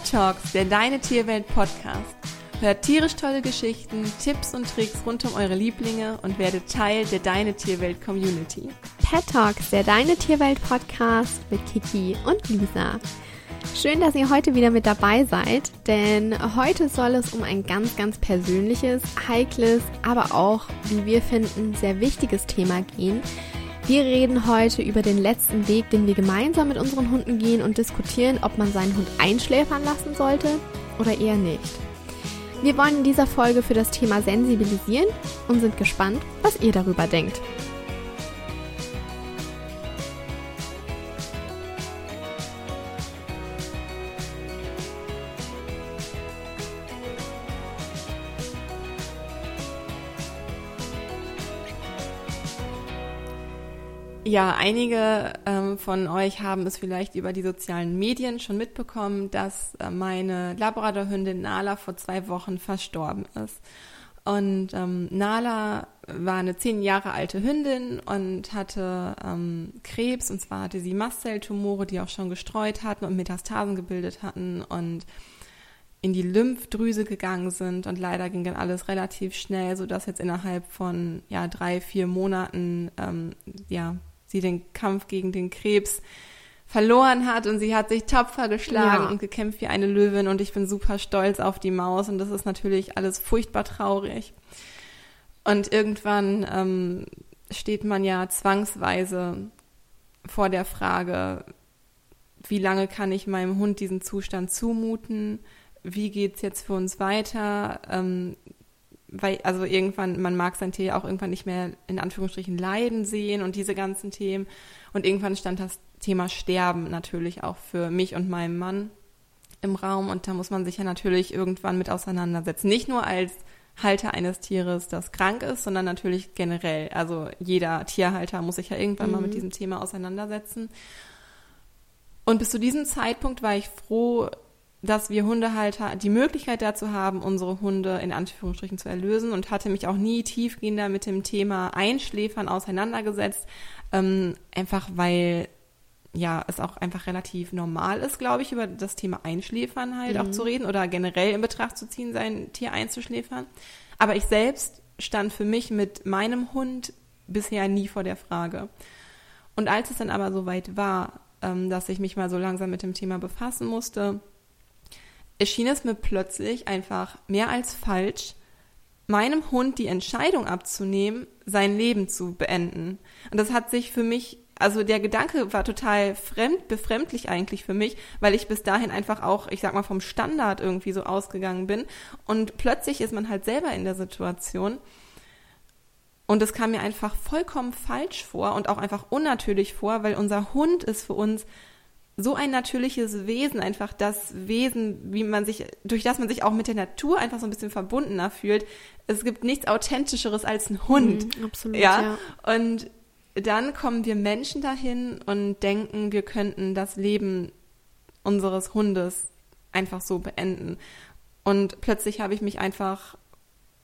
Pet Talks, der Deine Tierwelt Podcast. Hört tierisch tolle Geschichten, Tipps und Tricks rund um eure Lieblinge und werdet Teil der Deine Tierwelt Community. Pet Talks, der Deine Tierwelt Podcast mit Kiki und Lisa. Schön, dass ihr heute wieder mit dabei seid, denn heute soll es um ein ganz, ganz persönliches, heikles, aber auch, wie wir finden, sehr wichtiges Thema gehen. Wir reden heute über den letzten Weg, den wir gemeinsam mit unseren Hunden gehen und diskutieren, ob man seinen Hund einschläfern lassen sollte oder eher nicht. Wir wollen in dieser Folge für das Thema sensibilisieren und sind gespannt, was ihr darüber denkt. Ja, einige ähm, von euch haben es vielleicht über die sozialen Medien schon mitbekommen, dass äh, meine Labradorhündin Nala vor zwei Wochen verstorben ist. Und ähm, Nala war eine zehn Jahre alte Hündin und hatte ähm, Krebs, und zwar hatte sie Mastzelltumore, die auch schon gestreut hatten und Metastasen gebildet hatten und in die Lymphdrüse gegangen sind und leider ging dann alles relativ schnell, sodass jetzt innerhalb von ja drei vier Monaten ähm, ja sie den Kampf gegen den Krebs verloren hat und sie hat sich tapfer geschlagen ja. und gekämpft wie eine Löwin und ich bin super stolz auf die Maus und das ist natürlich alles furchtbar traurig. Und irgendwann ähm, steht man ja zwangsweise vor der Frage, wie lange kann ich meinem Hund diesen Zustand zumuten? Wie geht's jetzt für uns weiter? Ähm, weil, also irgendwann, man mag sein Tier ja auch irgendwann nicht mehr in Anführungsstrichen leiden sehen und diese ganzen Themen. Und irgendwann stand das Thema Sterben natürlich auch für mich und meinen Mann im Raum. Und da muss man sich ja natürlich irgendwann mit auseinandersetzen. Nicht nur als Halter eines Tieres, das krank ist, sondern natürlich generell. Also jeder Tierhalter muss sich ja irgendwann mhm. mal mit mhm. diesem Thema auseinandersetzen. Und bis zu diesem Zeitpunkt war ich froh, dass wir Hundehalter die Möglichkeit dazu haben, unsere Hunde in Anführungsstrichen zu erlösen und hatte mich auch nie tiefgehender mit dem Thema Einschläfern auseinandergesetzt, ähm, einfach weil ja es auch einfach relativ normal ist, glaube ich, über das Thema Einschläfern halt mhm. auch zu reden oder generell in Betracht zu ziehen, sein Tier einzuschläfern. Aber ich selbst stand für mich mit meinem Hund bisher nie vor der Frage. Und als es dann aber soweit war, ähm, dass ich mich mal so langsam mit dem Thema befassen musste, erschien es mir plötzlich einfach mehr als falsch, meinem Hund die Entscheidung abzunehmen, sein Leben zu beenden. Und das hat sich für mich, also der Gedanke war total fremd, befremdlich eigentlich für mich, weil ich bis dahin einfach auch, ich sag mal, vom Standard irgendwie so ausgegangen bin. Und plötzlich ist man halt selber in der Situation. Und es kam mir einfach vollkommen falsch vor und auch einfach unnatürlich vor, weil unser Hund ist für uns so ein natürliches Wesen, einfach das Wesen, wie man sich, durch das man sich auch mit der Natur einfach so ein bisschen verbundener fühlt. Es gibt nichts Authentischeres als ein Hund. Mm, absolut. Ja? ja. Und dann kommen wir Menschen dahin und denken, wir könnten das Leben unseres Hundes einfach so beenden. Und plötzlich habe ich mich einfach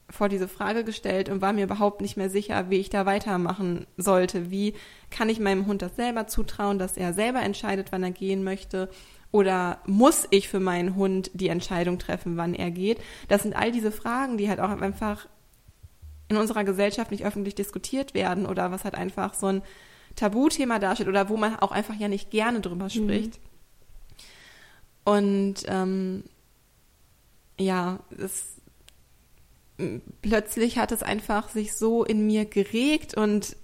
vor diese Frage gestellt und war mir überhaupt nicht mehr sicher, wie ich da weitermachen sollte. Wie kann ich meinem Hund das selber zutrauen, dass er selber entscheidet, wann er gehen möchte? Oder muss ich für meinen Hund die Entscheidung treffen, wann er geht? Das sind all diese Fragen, die halt auch einfach in unserer Gesellschaft nicht öffentlich diskutiert werden oder was halt einfach so ein Tabuthema darstellt oder wo man auch einfach ja nicht gerne drüber mhm. spricht. Mhm. Und ähm, ja, es plötzlich hat es einfach sich so in mir geregt und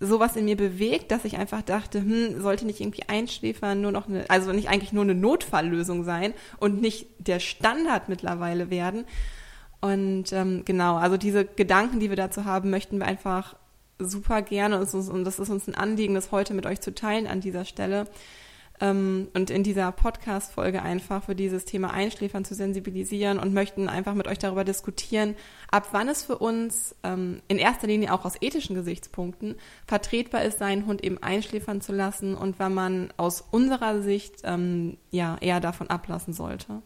sowas in mir bewegt, dass ich einfach dachte, hm, sollte nicht irgendwie einschläfern nur noch eine, also nicht eigentlich nur eine Notfalllösung sein und nicht der Standard mittlerweile werden. Und ähm, genau, also diese Gedanken, die wir dazu haben, möchten wir einfach super gerne und, das ist uns ein Anliegen, das heute mit euch zu teilen an dieser Stelle und in dieser Podcast-Folge einfach für dieses Thema Einschläfern zu sensibilisieren und möchten einfach mit euch darüber diskutieren, ab wann es für uns ähm, in erster Linie auch aus ethischen Gesichtspunkten vertretbar ist, seinen Hund eben einschläfern zu lassen und wann man aus unserer Sicht ähm, ja eher davon ablassen sollte.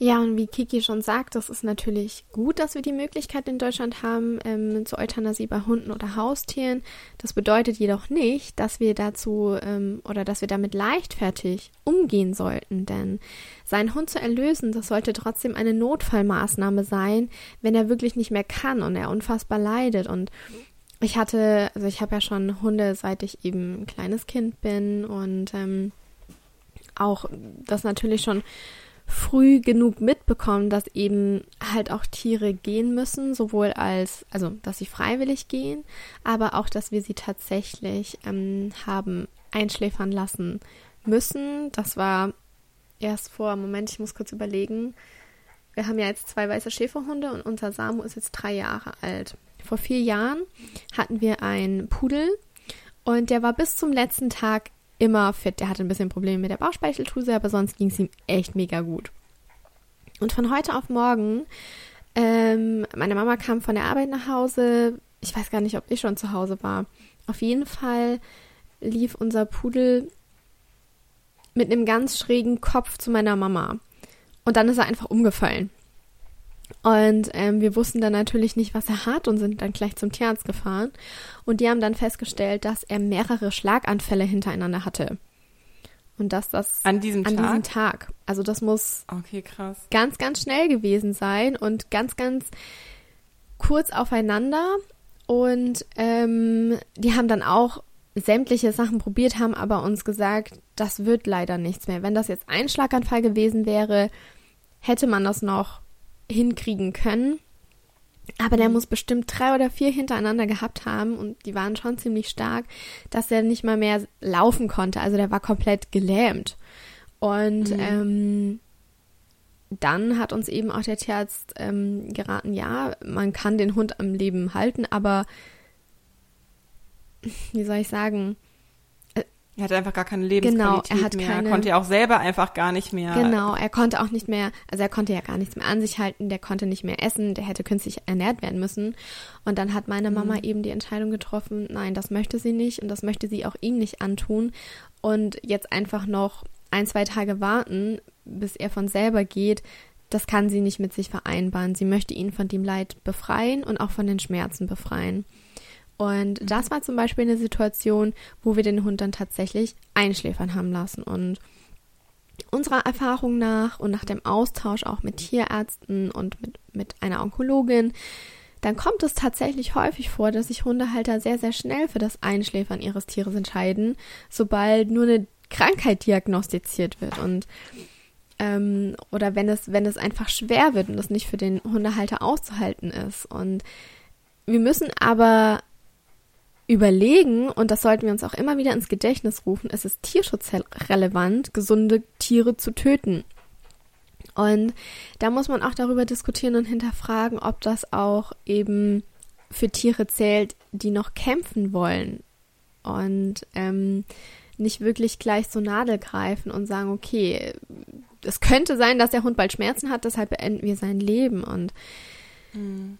Ja, und wie Kiki schon sagt, das ist natürlich gut, dass wir die Möglichkeit in Deutschland haben ähm, zur Euthanasie bei Hunden oder Haustieren. Das bedeutet jedoch nicht, dass wir dazu ähm, oder dass wir damit leichtfertig umgehen sollten, denn seinen Hund zu erlösen, das sollte trotzdem eine Notfallmaßnahme sein, wenn er wirklich nicht mehr kann und er unfassbar leidet. Und ich hatte, also ich habe ja schon Hunde, seit ich eben ein kleines Kind bin und ähm, auch das natürlich schon früh genug mitbekommen, dass eben halt auch Tiere gehen müssen, sowohl als, also dass sie freiwillig gehen, aber auch, dass wir sie tatsächlich ähm, haben einschläfern lassen müssen. Das war erst vor, Moment, ich muss kurz überlegen. Wir haben ja jetzt zwei weiße Schäferhunde und unser Samu ist jetzt drei Jahre alt. Vor vier Jahren hatten wir einen Pudel und der war bis zum letzten Tag immer fit. Der hatte ein bisschen Probleme mit der Bauchspeicheldrüse, aber sonst ging es ihm echt mega gut. Und von heute auf morgen, ähm, meine Mama kam von der Arbeit nach Hause. Ich weiß gar nicht, ob ich schon zu Hause war. Auf jeden Fall lief unser Pudel mit einem ganz schrägen Kopf zu meiner Mama. Und dann ist er einfach umgefallen. Und ähm, wir wussten dann natürlich nicht, was er hat und sind dann gleich zum Tierarzt gefahren. Und die haben dann festgestellt, dass er mehrere Schlaganfälle hintereinander hatte. Und dass das an diesem an Tag. Diesem Tag. Also das muss okay, ganz, ganz schnell gewesen sein und ganz, ganz kurz aufeinander. Und ähm, die haben dann auch sämtliche Sachen probiert, haben aber uns gesagt, das wird leider nichts mehr. Wenn das jetzt ein Schlaganfall gewesen wäre, hätte man das noch hinkriegen können. Aber der mhm. muss bestimmt drei oder vier hintereinander gehabt haben und die waren schon ziemlich stark, dass er nicht mal mehr laufen konnte. Also der war komplett gelähmt. Und mhm. ähm, dann hat uns eben auch der Tierarzt ähm, geraten, ja, man kann den Hund am Leben halten, aber wie soll ich sagen, er hatte einfach gar keine Lebensqualität genau, er hat mehr. Keine, er konnte ja auch selber einfach gar nicht mehr. Genau, er konnte auch nicht mehr, also er konnte ja gar nichts mehr an sich halten, der konnte nicht mehr essen, der hätte künstlich ernährt werden müssen. Und dann hat meine Mama mhm. eben die Entscheidung getroffen, nein, das möchte sie nicht und das möchte sie auch ihm nicht antun. Und jetzt einfach noch ein, zwei Tage warten, bis er von selber geht, das kann sie nicht mit sich vereinbaren. Sie möchte ihn von dem Leid befreien und auch von den Schmerzen befreien. Und mhm. das war zum Beispiel eine Situation, wo wir den Hund dann tatsächlich einschläfern haben lassen. Und unserer Erfahrung nach und nach dem Austausch auch mit Tierärzten und mit, mit einer Onkologin, dann kommt es tatsächlich häufig vor, dass sich Hundehalter sehr, sehr schnell für das Einschläfern ihres Tieres entscheiden, sobald nur eine Krankheit diagnostiziert wird. Und ähm, oder wenn es, wenn es einfach schwer wird und es nicht für den Hundehalter auszuhalten ist. Und wir müssen aber überlegen, und das sollten wir uns auch immer wieder ins Gedächtnis rufen, es ist tierschutzrelevant, gesunde Tiere zu töten. Und da muss man auch darüber diskutieren und hinterfragen, ob das auch eben für Tiere zählt, die noch kämpfen wollen. Und ähm, nicht wirklich gleich so Nadel greifen und sagen, okay, es könnte sein, dass der Hund bald Schmerzen hat, deshalb beenden wir sein Leben. Und mhm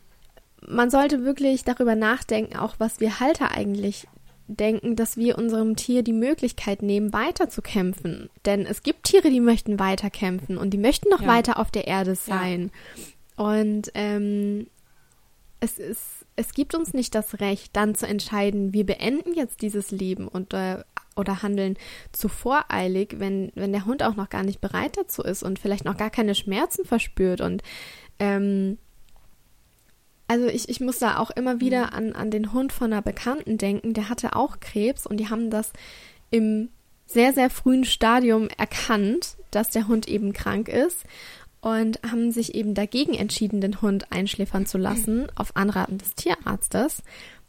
man sollte wirklich darüber nachdenken, auch was wir Halter eigentlich denken, dass wir unserem Tier die Möglichkeit nehmen, weiter zu kämpfen. Denn es gibt Tiere, die möchten weiter kämpfen und die möchten noch ja. weiter auf der Erde sein. Ja. Und ähm, es ist, es gibt uns nicht das Recht, dann zu entscheiden, wir beenden jetzt dieses Leben und äh, oder handeln zu voreilig, wenn, wenn der Hund auch noch gar nicht bereit dazu ist und vielleicht noch gar keine Schmerzen verspürt und ähm, also ich, ich muss da auch immer wieder mhm. an, an den Hund von einer Bekannten denken, der hatte auch Krebs und die haben das im sehr, sehr frühen Stadium erkannt, dass der Hund eben krank ist und haben sich eben dagegen entschieden, den Hund einschläfern zu lassen, auf Anraten des Tierarztes.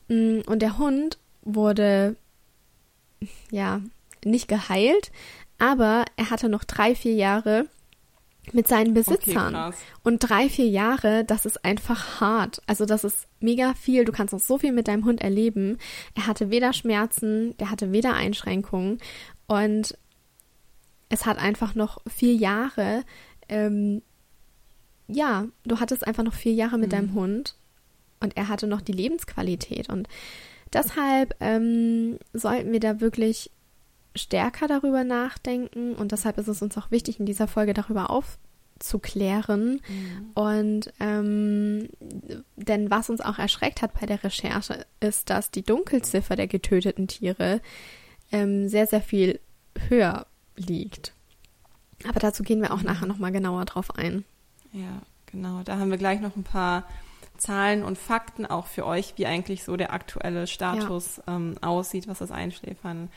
Mm, und der Hund wurde, ja, nicht geheilt, aber er hatte noch drei, vier Jahre mit seinen Besitzern. Okay, und drei, vier Jahre, das ist einfach hart. Also das ist mega viel. Du kannst noch so viel mit deinem Hund erleben. Er hatte weder Schmerzen, der hatte weder Einschränkungen. Und es hat einfach noch vier Jahre. Ähm, ja, du hattest einfach noch vier Jahre mit mhm. deinem Hund. Und er hatte noch die Lebensqualität. Und deshalb ähm, sollten wir da wirklich stärker darüber nachdenken und deshalb ist es uns auch wichtig, in dieser Folge darüber auf, zu klären. Mhm. Und ähm, denn was uns auch erschreckt hat bei der Recherche, ist, dass die Dunkelziffer der getöteten Tiere ähm, sehr, sehr viel höher liegt. Aber dazu gehen wir auch nachher nochmal genauer drauf ein. Ja, genau. Da haben wir gleich noch ein paar Zahlen und Fakten auch für euch, wie eigentlich so der aktuelle Status ja. ähm, aussieht, was das Einschläfern angeht.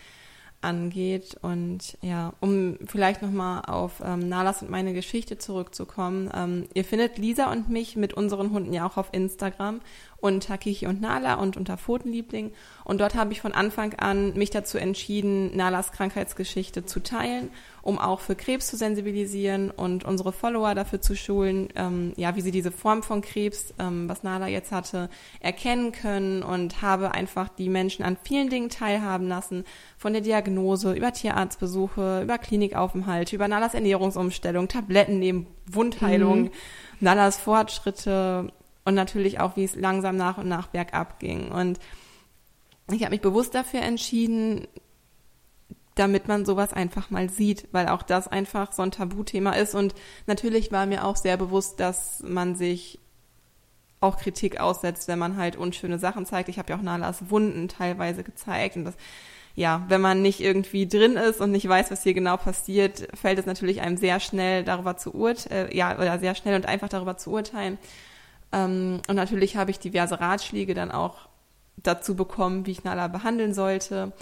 Und ja, um vielleicht nochmal auf ähm, Nalas und meine Geschichte zurückzukommen. Ähm, ihr findet Lisa und mich mit unseren Hunden ja auch auf Instagram unter Kiki und Nala und unter Pfotenliebling. Und dort habe ich von Anfang an mich dazu entschieden, Nalas Krankheitsgeschichte zu teilen, um auch für Krebs zu sensibilisieren und unsere Follower dafür zu schulen, ähm, ja, wie sie diese Form von Krebs, ähm, was Nala jetzt hatte, erkennen können und habe einfach die Menschen an vielen Dingen teilhaben lassen, von der Diagnose über Tierarztbesuche, über Klinikaufenthalte, über Nalas Ernährungsumstellung, Tabletten neben Wundheilung, mhm. Nalas Fortschritte, und natürlich auch, wie es langsam nach und nach bergab ging. Und ich habe mich bewusst dafür entschieden, damit man sowas einfach mal sieht, weil auch das einfach so ein Tabuthema ist. Und natürlich war mir auch sehr bewusst, dass man sich auch Kritik aussetzt, wenn man halt unschöne Sachen zeigt. Ich habe ja auch Nalas Wunden teilweise gezeigt und das ja, wenn man nicht irgendwie drin ist und nicht weiß, was hier genau passiert, fällt es natürlich einem sehr schnell darüber zu urteilen, äh, ja, oder sehr schnell und einfach darüber zu urteilen. Ähm, und natürlich habe ich diverse Ratschläge dann auch dazu bekommen, wie ich Nala behandeln sollte.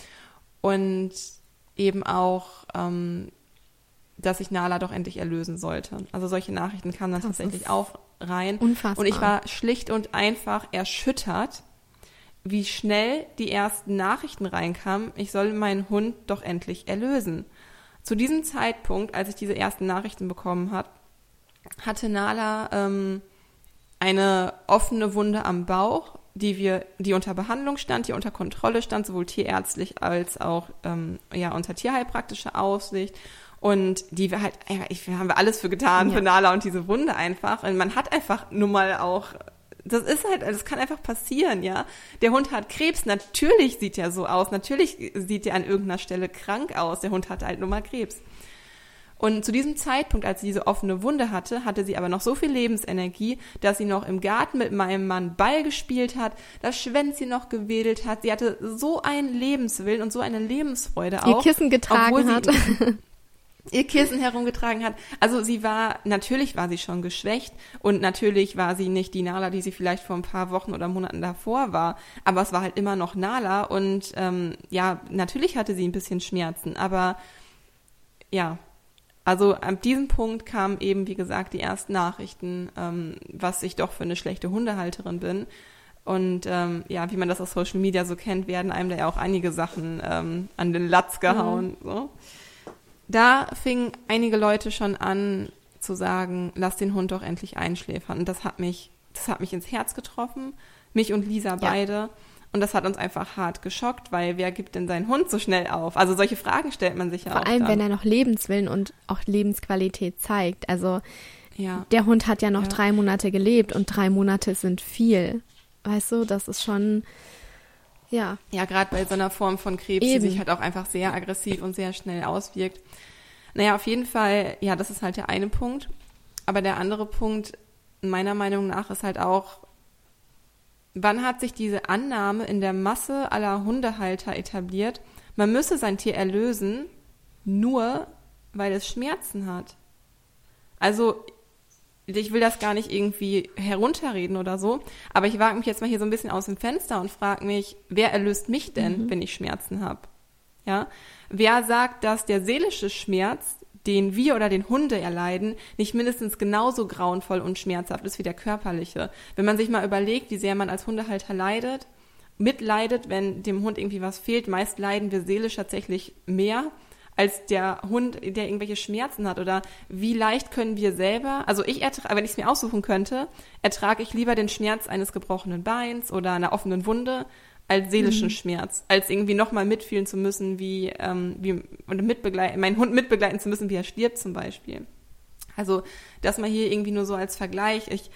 Und eben auch, ähm, dass ich Nala doch endlich erlösen sollte. Also solche Nachrichten kamen dann das tatsächlich auch rein. Unfassbar. Und ich war schlicht und einfach erschüttert, wie schnell die ersten Nachrichten reinkamen, ich soll meinen Hund doch endlich erlösen. Zu diesem Zeitpunkt, als ich diese ersten Nachrichten bekommen hat, hatte Nala ähm, eine offene Wunde am Bauch, die wir, die unter Behandlung stand, die unter Kontrolle stand, sowohl tierärztlich als auch ähm, ja unter tierheilpraktischer Aufsicht. Und die wir halt, ich, haben wir alles für getan, ja. für Nala und diese Wunde einfach. Und man hat einfach nun mal auch, das ist halt, das kann einfach passieren, ja. Der Hund hat Krebs, natürlich sieht er so aus, natürlich sieht er an irgendeiner Stelle krank aus. Der Hund hat halt nun mal Krebs. Und zu diesem Zeitpunkt, als sie diese offene Wunde hatte, hatte sie aber noch so viel Lebensenergie, dass sie noch im Garten mit meinem Mann Ball gespielt hat, das Schwänzchen noch gewedelt hat. Sie hatte so einen Lebenswillen und so eine Lebensfreude auch. Ihr Kissen getragen hat. ihr Kissen herumgetragen hat. Also sie war, natürlich war sie schon geschwächt und natürlich war sie nicht die Nala, die sie vielleicht vor ein paar Wochen oder Monaten davor war, aber es war halt immer noch Nala und ähm, ja, natürlich hatte sie ein bisschen Schmerzen, aber ja, also an diesem Punkt kamen eben, wie gesagt, die ersten Nachrichten, ähm, was ich doch für eine schlechte Hundehalterin bin. Und ähm, ja, wie man das aus Social Media so kennt, werden einem da ja auch einige Sachen ähm, an den Latz gehauen. Mhm. So. Da fingen einige Leute schon an zu sagen, lass den Hund doch endlich einschläfern. Und das hat mich, das hat mich ins Herz getroffen, mich und Lisa beide. Und das hat uns einfach hart geschockt, weil wer gibt denn seinen Hund so schnell auf? Also solche Fragen stellt man sich ja Vor auch. Vor allem, dann. wenn er noch Lebenswillen und auch Lebensqualität zeigt. Also ja. der Hund hat ja noch ja. drei Monate gelebt und drei Monate sind viel. Weißt du, das ist schon, ja. Ja, gerade bei so einer Form von Krebs, Eben. die sich halt auch einfach sehr aggressiv und sehr schnell auswirkt. Naja, auf jeden Fall, ja, das ist halt der eine Punkt. Aber der andere Punkt, meiner Meinung nach, ist halt auch, Wann hat sich diese Annahme in der Masse aller Hundehalter etabliert, man müsse sein Tier erlösen, nur weil es Schmerzen hat? Also, ich will das gar nicht irgendwie herunterreden oder so, aber ich wage mich jetzt mal hier so ein bisschen aus dem Fenster und frage mich, wer erlöst mich denn, mhm. wenn ich Schmerzen habe? Ja? Wer sagt, dass der seelische Schmerz den wir oder den Hunde erleiden, nicht mindestens genauso grauenvoll und schmerzhaft ist wie der körperliche. Wenn man sich mal überlegt, wie sehr man als Hundehalter leidet, mitleidet, wenn dem Hund irgendwie was fehlt, meist leiden wir seelisch tatsächlich mehr als der Hund, der irgendwelche Schmerzen hat oder wie leicht können wir selber, also ich ertrage, wenn ich es mir aussuchen könnte, ertrage ich lieber den Schmerz eines gebrochenen Beins oder einer offenen Wunde, als seelischen mhm. Schmerz, als irgendwie nochmal mitfühlen zu müssen, wie, ähm, wie und mitbegleiten, meinen Hund mitbegleiten zu müssen, wie er stirbt zum Beispiel. Also das mal hier irgendwie nur so als Vergleich. Ich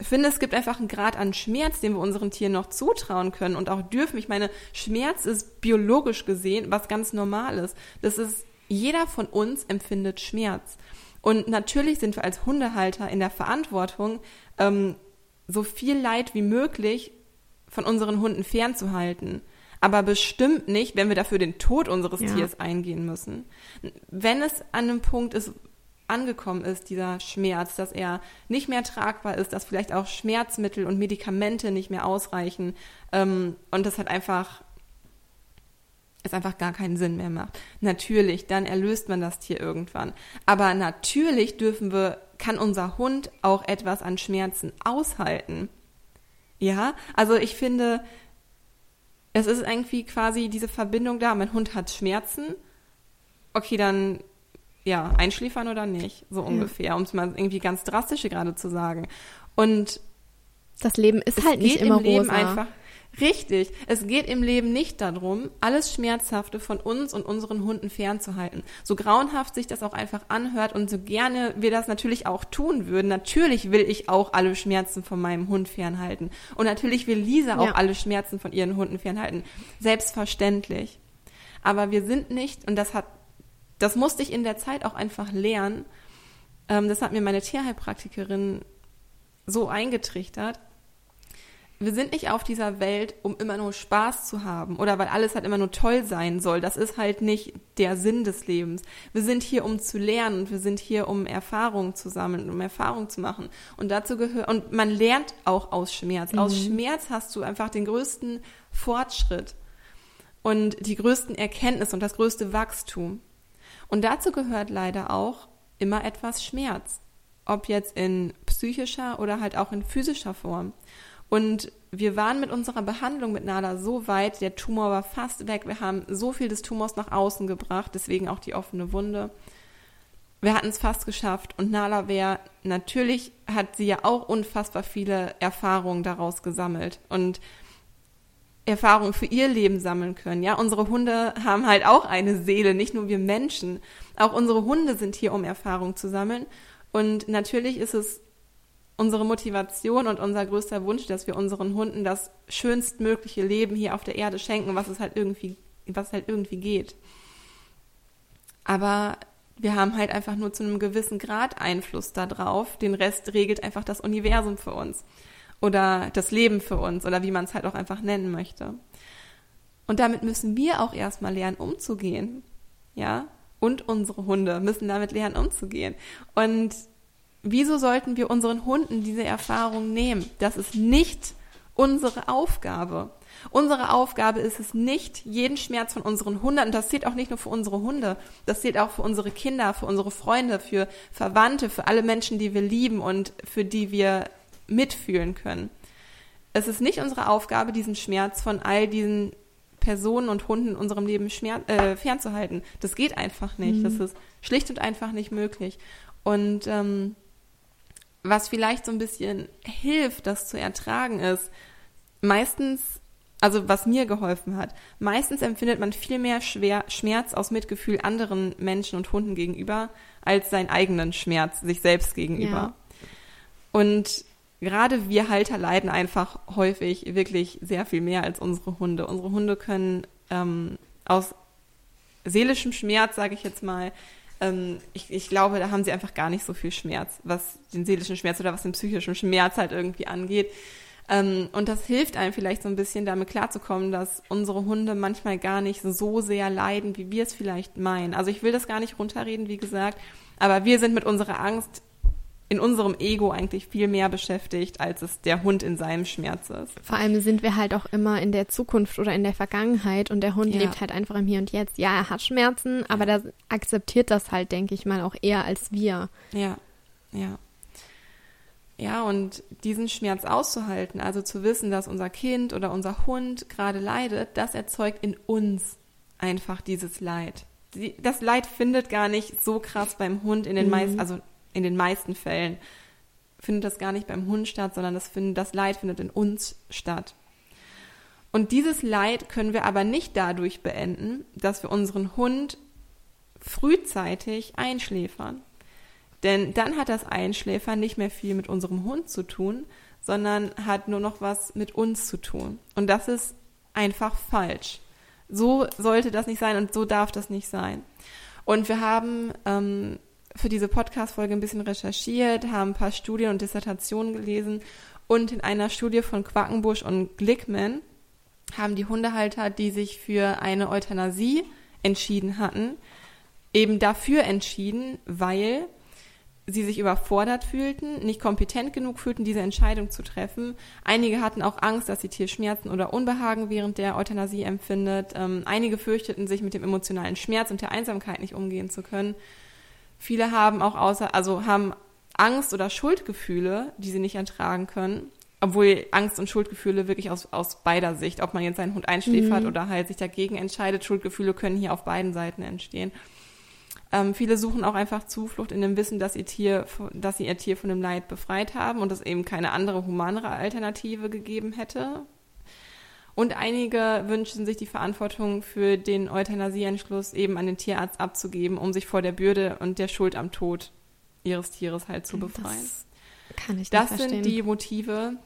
finde, es gibt einfach einen Grad an Schmerz, den wir unseren Tieren noch zutrauen können und auch dürfen. Ich meine, Schmerz ist biologisch gesehen was ganz Normales. Das ist, jeder von uns empfindet Schmerz. Und natürlich sind wir als Hundehalter in der Verantwortung, ähm, so viel Leid wie möglich von unseren Hunden fernzuhalten. Aber bestimmt nicht, wenn wir dafür den Tod unseres ja. Tiers eingehen müssen. Wenn es an einem Punkt ist, angekommen ist, dieser Schmerz, dass er nicht mehr tragbar ist, dass vielleicht auch Schmerzmittel und Medikamente nicht mehr ausreichen ähm, und das hat einfach es einfach gar keinen Sinn mehr macht. Natürlich, dann erlöst man das Tier irgendwann. Aber natürlich dürfen wir, kann unser Hund auch etwas an Schmerzen aushalten. Ja, also ich finde, es ist irgendwie quasi diese Verbindung da. Mein Hund hat Schmerzen. Okay, dann ja, einschläfern oder nicht, so ungefähr, ja. um es mal irgendwie ganz drastisch gerade zu sagen. Und das Leben ist halt nicht immer im Leben rosa. einfach. Richtig. Es geht im Leben nicht darum, alles Schmerzhafte von uns und unseren Hunden fernzuhalten. So grauenhaft sich das auch einfach anhört und so gerne wir das natürlich auch tun würden. Natürlich will ich auch alle Schmerzen von meinem Hund fernhalten. Und natürlich will Lisa auch ja. alle Schmerzen von ihren Hunden fernhalten. Selbstverständlich. Aber wir sind nicht, und das hat das musste ich in der Zeit auch einfach lernen. Ähm, das hat mir meine Tierheilpraktikerin so eingetrichtert. Wir sind nicht auf dieser Welt, um immer nur Spaß zu haben oder weil alles halt immer nur toll sein soll. Das ist halt nicht der Sinn des Lebens. Wir sind hier, um zu lernen und wir sind hier, um Erfahrungen zu sammeln, um Erfahrungen zu machen. Und dazu gehört, und man lernt auch aus Schmerz. Mhm. Aus Schmerz hast du einfach den größten Fortschritt und die größten Erkenntnisse und das größte Wachstum. Und dazu gehört leider auch immer etwas Schmerz. Ob jetzt in psychischer oder halt auch in physischer Form. Und wir waren mit unserer Behandlung mit Nala so weit, der Tumor war fast weg. Wir haben so viel des Tumors nach außen gebracht, deswegen auch die offene Wunde. Wir hatten es fast geschafft und Nala wäre, natürlich hat sie ja auch unfassbar viele Erfahrungen daraus gesammelt. Und Erfahrungen für ihr Leben sammeln können. Ja, unsere Hunde haben halt auch eine Seele, nicht nur wir Menschen. Auch unsere Hunde sind hier, um Erfahrungen zu sammeln. Und natürlich ist es unsere Motivation und unser größter Wunsch, dass wir unseren Hunden das schönstmögliche Leben hier auf der Erde schenken, was es halt irgendwie, was halt irgendwie geht. Aber wir haben halt einfach nur zu einem gewissen Grad Einfluss darauf. Den Rest regelt einfach das Universum für uns oder das Leben für uns oder wie man es halt auch einfach nennen möchte. Und damit müssen wir auch erstmal lernen, umzugehen. Ja? Und unsere Hunde müssen damit lernen, umzugehen. Und wieso sollten wir unseren Hunden diese Erfahrung nehmen? Das ist nicht unsere Aufgabe. Unsere Aufgabe ist es nicht, jeden Schmerz von unseren Hunden, und das zählt auch nicht nur für unsere Hunde, das zählt auch für unsere Kinder, für unsere Freunde, für Verwandte, für alle Menschen, die wir lieben und für die wir mitfühlen können. Es ist nicht unsere Aufgabe, diesen Schmerz von all diesen Personen und Hunden in unserem Leben schmerz, äh, fernzuhalten. Das geht einfach nicht. Mhm. Das ist schlicht und einfach nicht möglich. Und ähm, was vielleicht so ein bisschen hilft, das zu ertragen, ist meistens, also was mir geholfen hat, meistens empfindet man viel mehr Schwer, Schmerz aus Mitgefühl anderen Menschen und Hunden gegenüber, als seinen eigenen Schmerz sich selbst gegenüber. Ja. Und gerade wir Halter leiden einfach häufig wirklich sehr viel mehr als unsere Hunde. Unsere Hunde können ähm, aus seelischem Schmerz, sage ich jetzt mal, ähm, ich, ich glaube, da haben sie einfach gar nicht so viel Schmerz, was den seelischen Schmerz oder was den psychischen Schmerz halt irgendwie angeht. Ähm, und das hilft einem vielleicht so ein bisschen damit klarzukommen, dass unsere Hunde manchmal gar nicht so sehr leiden, wie wir es vielleicht meinen. Also ich will das gar nicht runterreden, wie gesagt, aber wir sind mit unserer Angst in unserem Ego eigentlich viel mehr beschäftigt, als es der Hund in seinem Schmerz ist. Vor allem sind wir halt auch immer in der Zukunft oder in der Vergangenheit und der Hund ja. lebt halt einfach im Hier und Jetzt. Ja, er hat Schmerzen, aber der akzeptiert das halt, denke ich mal, auch eher als wir. Ja, ja. Ja, und diesen Schmerz auszuhalten, also zu wissen, dass unser Kind oder unser Hund gerade leidet, das erzeugt in uns einfach dieses Leid. das Leid findet gar nicht so krass beim Hund in den mhm. meisten, also in den meisten Fällen findet das gar nicht beim Hund statt, sondern das, find, das Leid findet in uns statt. Und dieses Leid können wir aber nicht dadurch beenden, dass wir unseren Hund frühzeitig einschläfern. Denn dann hat das Einschläfern nicht mehr viel mit unserem Hund zu tun, sondern hat nur noch was mit uns zu tun. Und das ist einfach falsch. So sollte das nicht sein und so darf das nicht sein. Und wir haben ähm, für diese Podcast-Folge ein bisschen recherchiert, haben ein paar Studien und Dissertationen gelesen und in einer Studie von Quackenbusch und Glickman haben die Hundehalter, die sich für eine Euthanasie entschieden hatten, eben dafür entschieden, weil sie sich überfordert fühlten, nicht kompetent genug fühlten, diese Entscheidung zu treffen. Einige hatten auch Angst, dass sie Tierschmerzen oder Unbehagen während der Euthanasie empfindet. Ähm, einige fürchteten sich mit dem emotionalen Schmerz und der Einsamkeit nicht umgehen zu können. Viele haben auch außer, also haben Angst oder Schuldgefühle, die sie nicht ertragen können. Obwohl Angst und Schuldgefühle wirklich aus, aus beider Sicht, ob man jetzt seinen Hund einschläfert mhm. oder halt sich dagegen entscheidet, Schuldgefühle können hier auf beiden Seiten entstehen. Ähm, viele suchen auch einfach Zuflucht in dem Wissen, dass ihr Tier, dass sie ihr Tier von dem Leid befreit haben und es eben keine andere humanere Alternative gegeben hätte. Und einige wünschen sich die Verantwortung für den Euthanasieentschluss eben an den Tierarzt abzugeben, um sich vor der Bürde und der Schuld am Tod ihres Tieres halt zu befreien. Das kann ich nicht Das verstehen. sind die Motive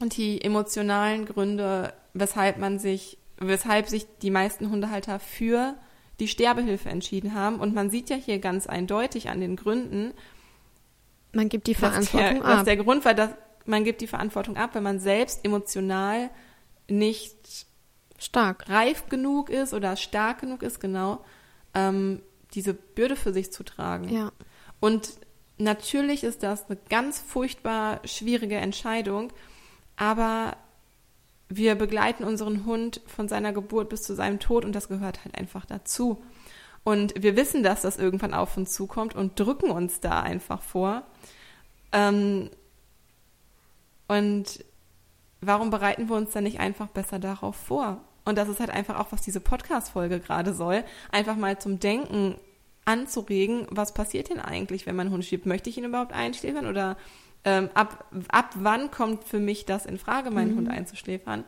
und die emotionalen Gründe, weshalb man sich, weshalb sich die meisten Hundehalter für die Sterbehilfe entschieden haben. Und man sieht ja hier ganz eindeutig an den Gründen, man gibt die Verantwortung der, ab. Was der Grund war, dass man gibt die Verantwortung ab, wenn man selbst emotional nicht stark reif genug ist oder stark genug ist, genau, ähm, diese Bürde für sich zu tragen. Ja. Und natürlich ist das eine ganz furchtbar schwierige Entscheidung, aber wir begleiten unseren Hund von seiner Geburt bis zu seinem Tod und das gehört halt einfach dazu. Und wir wissen, dass das irgendwann auf uns zukommt und drücken uns da einfach vor. Ähm, und warum bereiten wir uns dann nicht einfach besser darauf vor? Und das ist halt einfach auch, was diese Podcast-Folge gerade soll, einfach mal zum Denken anzuregen, was passiert denn eigentlich, wenn mein Hund stirbt? Möchte ich ihn überhaupt einschläfern oder ähm, ab, ab wann kommt für mich das in Frage, meinen mhm. Hund einzuschläfern?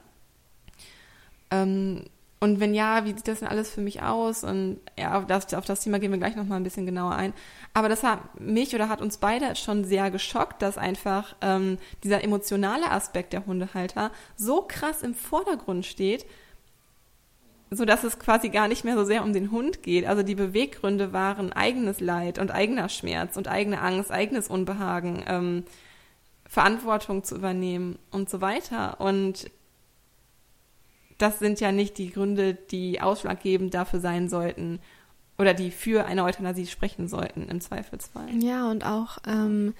Ähm, und wenn ja, wie sieht das denn alles für mich aus? Und ja, auf das, auf das Thema gehen wir gleich nochmal ein bisschen genauer ein. Aber das hat mich oder hat uns beide schon sehr geschockt, dass einfach ähm, dieser emotionale Aspekt der Hundehalter so krass im Vordergrund steht, so dass es quasi gar nicht mehr so sehr um den Hund geht. Also die Beweggründe waren eigenes Leid und eigener Schmerz und eigene Angst, eigenes Unbehagen, ähm, Verantwortung zu übernehmen und so weiter. Und das sind ja nicht die Gründe, die ausschlaggebend dafür sein sollten oder die für eine Euthanasie sprechen sollten im Zweifelsfall. Ja, und auch ähm,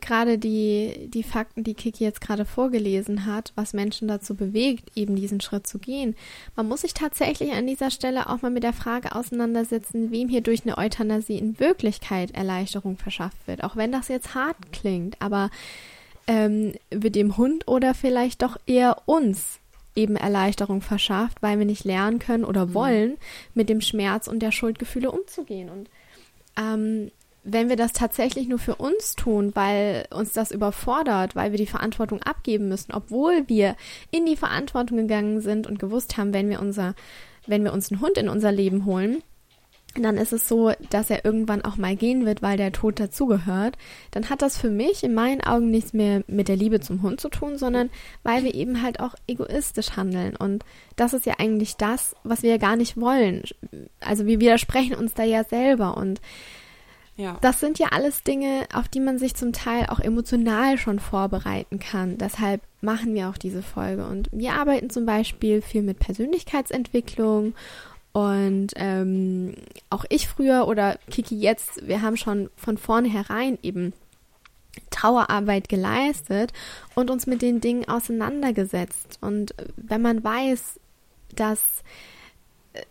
gerade die, die Fakten, die Kiki jetzt gerade vorgelesen hat, was Menschen dazu bewegt, eben diesen Schritt zu gehen. Man muss sich tatsächlich an dieser Stelle auch mal mit der Frage auseinandersetzen, wem hier durch eine Euthanasie in Wirklichkeit Erleichterung verschafft wird. Auch wenn das jetzt hart klingt, aber ähm, wird dem Hund oder vielleicht doch eher uns eben Erleichterung verschafft, weil wir nicht lernen können oder mhm. wollen, mit dem Schmerz und der Schuldgefühle umzugehen. Und ähm, wenn wir das tatsächlich nur für uns tun, weil uns das überfordert, weil wir die Verantwortung abgeben müssen, obwohl wir in die Verantwortung gegangen sind und gewusst haben, wenn wir unser, wenn wir uns einen Hund in unser Leben holen, dann ist es so, dass er irgendwann auch mal gehen wird, weil der Tod dazugehört, dann hat das für mich in meinen Augen nichts mehr mit der Liebe zum Hund zu tun, sondern weil wir eben halt auch egoistisch handeln. Und das ist ja eigentlich das, was wir ja gar nicht wollen. Also wir widersprechen uns da ja selber. Und ja. das sind ja alles Dinge, auf die man sich zum Teil auch emotional schon vorbereiten kann. Deshalb machen wir auch diese Folge. Und wir arbeiten zum Beispiel viel mit Persönlichkeitsentwicklung und ähm, auch ich früher oder Kiki jetzt, wir haben schon von vornherein eben Trauerarbeit geleistet und uns mit den Dingen auseinandergesetzt. Und wenn man weiß, dass,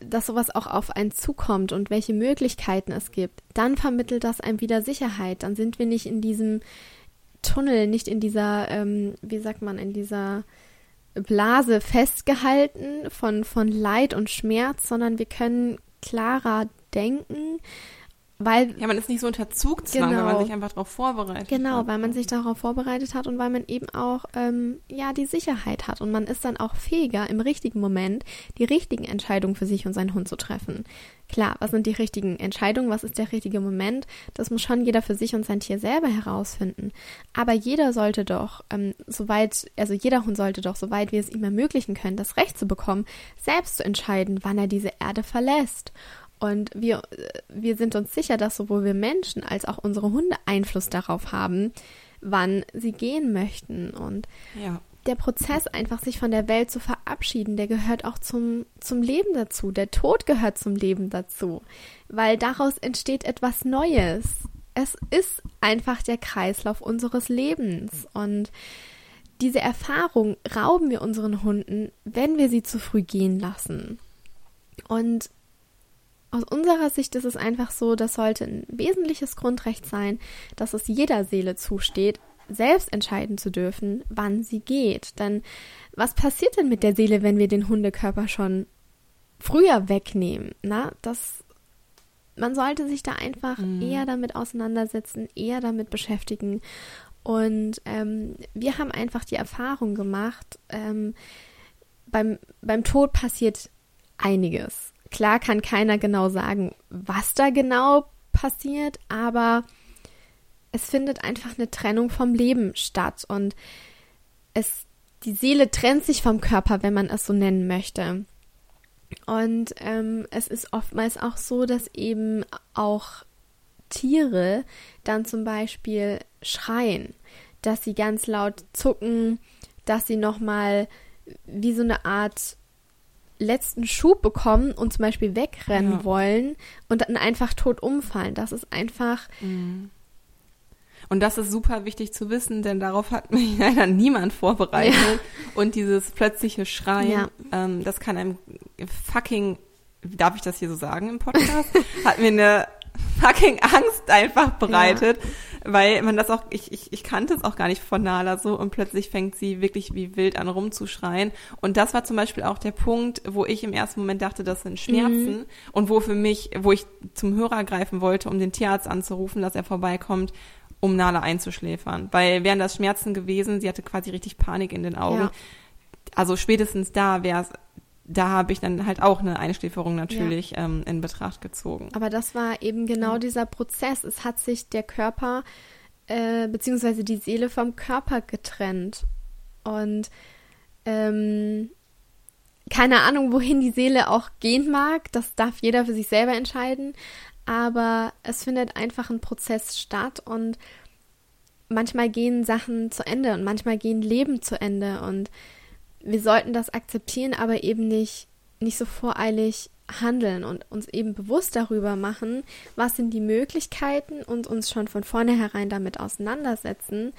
dass sowas auch auf einen zukommt und welche Möglichkeiten es gibt, dann vermittelt das einem wieder Sicherheit. Dann sind wir nicht in diesem Tunnel, nicht in dieser, ähm, wie sagt man, in dieser Blase festgehalten von, von Leid und Schmerz, sondern wir können klarer denken, weil. Ja, man ist nicht so unter Zugzwang, genau, weil man sich einfach darauf vorbereitet Genau, hat. weil man sich darauf vorbereitet hat und weil man eben auch, ähm, ja, die Sicherheit hat und man ist dann auch fähiger, im richtigen Moment die richtigen Entscheidungen für sich und seinen Hund zu treffen. Klar, was sind die richtigen Entscheidungen, was ist der richtige Moment? Das muss schon jeder für sich und sein Tier selber herausfinden. Aber jeder sollte doch, ähm, soweit, also jeder Hund sollte doch, soweit wir es ihm ermöglichen können, das Recht zu bekommen, selbst zu entscheiden, wann er diese Erde verlässt. Und wir, wir sind uns sicher, dass sowohl wir Menschen als auch unsere Hunde Einfluss darauf haben, wann sie gehen möchten. Und Ja. der Prozess, einfach sich von der Welt zu verabschieden, der gehört auch zum, zum Leben dazu. Der Tod gehört zum Leben dazu, weil daraus entsteht etwas Neues. Es ist einfach der Kreislauf unseres Lebens und diese Erfahrung rauben wir unseren Hunden, wenn wir sie zu früh gehen lassen. Und aus unserer Sicht ist es einfach so, das sollte ein wesentliches Grundrecht sein, dass es jeder Seele zusteht, selbst entscheiden zu dürfen, wann sie geht. Denn was passiert denn mit der Seele, wenn wir den Hundekörper schon früher wegnehmen? Na, das, man sollte sich da einfach Mhm. eher damit auseinandersetzen, eher damit beschäftigen. Und ähm, wir haben einfach die Erfahrung gemacht, ähm, beim, beim Tod passiert einiges. Klar kann keiner genau sagen, was da genau passiert, aber es findet einfach eine Trennung vom Leben statt und es, die Seele trennt sich vom Körper, wenn man es so nennen möchte. Und ähm, es ist oftmals auch so, dass eben auch Tiere dann zum Beispiel schreien, dass sie ganz laut zucken, dass sie nochmal wie so eine Art letzten Schub bekommen und zum Beispiel wegrennen Ja. wollen und dann einfach tot umfallen. Das ist einfach, Und das ist super wichtig zu wissen, denn darauf hat mich leider niemand vorbereitet. Und dieses plötzliche Schreien, Ja. ähm, das kann einem fucking, darf ich das hier so sagen im Podcast, hat mir eine fucking Angst einfach bereitet, weil man das auch, ich, ich, ich kannte es auch gar nicht von Nala so und plötzlich fängt sie wirklich wie wild an rumzuschreien. Und das war zum Beispiel auch der Punkt, wo ich im ersten Moment dachte, das sind Schmerzen und wo für mich, wo ich zum Hörer greifen wollte, um den Tierarzt anzurufen, dass er vorbeikommt, um Nala einzuschläfern. Weil wären das Schmerzen gewesen, sie hatte quasi richtig Panik in den Augen. Ja. Also spätestens da wäre es, da habe ich dann halt auch eine Einschläferung natürlich ähm, in Betracht gezogen. aber das war eben genau dieser Prozess. Es hat sich der Körper äh, beziehungsweise die Seele vom Körper getrennt. Und ähm, keine Ahnung, wohin die Seele auch gehen mag, das darf jeder für sich selber entscheiden. Aber es findet einfach ein Prozess statt und manchmal gehen Sachen zu Ende und manchmal gehen Leben zu Ende und wir sollten das akzeptieren, aber eben nicht, nicht so voreilig handeln und uns eben bewusst darüber machen, was sind die Möglichkeiten und uns schon von vornherein damit auseinandersetzen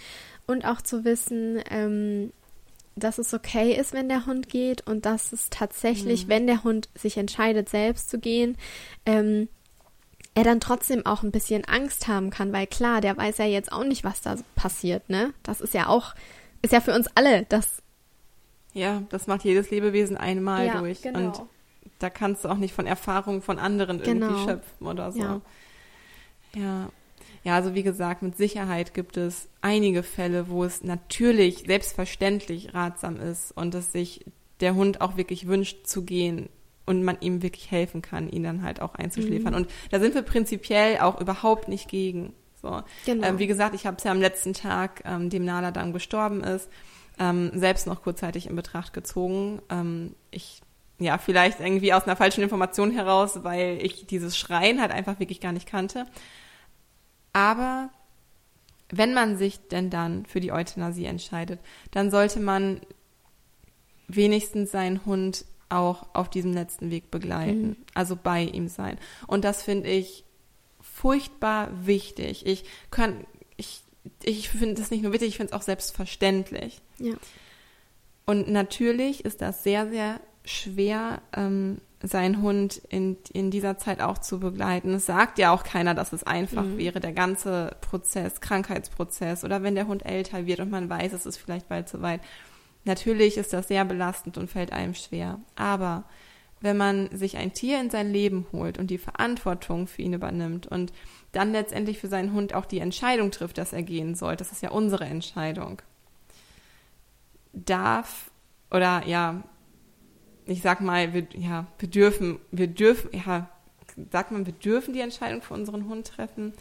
und auch zu wissen, ähm, dass es okay ist, wenn der Hund geht und dass es tatsächlich, wenn der Hund sich entscheidet, selbst zu gehen, ähm, er dann trotzdem auch ein bisschen Angst haben kann, weil klar, der weiß ja jetzt auch nicht, was da passiert, ne? Das ist ja auch, ist ja für uns alle das. Ja, das macht jedes Lebewesen einmal ja, durch. genau. Und da kannst du auch nicht von Erfahrungen von anderen irgendwie Genau. schöpfen oder so. Ja. ja. Ja, also wie gesagt, mit Sicherheit gibt es einige Fälle, wo es natürlich selbstverständlich ratsam ist und dass sich der Hund auch wirklich wünscht zu gehen und man ihm wirklich helfen kann, ihn dann halt auch einzuschläfern. Mhm. Und da sind wir prinzipiell auch überhaupt nicht gegen. So. Genau. Ähm, wie gesagt, ich habe es ja am letzten Tag, ähm, dem Nala dann gestorben ist, ähm, selbst noch kurzzeitig in Betracht gezogen. Ähm, ich, ja, vielleicht irgendwie aus einer falschen Information heraus, weil ich dieses Schreien halt einfach wirklich gar nicht kannte. Aber wenn man sich denn dann für die Euthanasie entscheidet, dann sollte man wenigstens seinen Hund auch auf diesem letzten Weg begleiten, Mhm. also bei ihm sein. Und das finde ich furchtbar wichtig. Ich kann, ich, finde das nicht nur wichtig, ich finde es auch selbstverständlich. ja. Und natürlich ist das sehr, sehr schwer, ähm, seinen Hund in, in dieser Zeit auch zu begleiten. Es sagt ja auch keiner, dass es einfach Mhm. wäre, der ganze Prozess, Krankheitsprozess oder wenn der Hund älter wird und man weiß, es ist vielleicht bald zu weit. Natürlich ist das sehr belastend und fällt einem schwer. Aber wenn man sich ein Tier in sein Leben holt und die Verantwortung für ihn übernimmt und dann letztendlich für seinen Hund auch die Entscheidung trifft, dass er gehen soll, das ist ja unsere Entscheidung, darf oder ja, ich sag mal, wir, ja, wir dürfen, wir dürfen, ja, sagt man, wir dürfen die Entscheidung für unseren Hund treffen.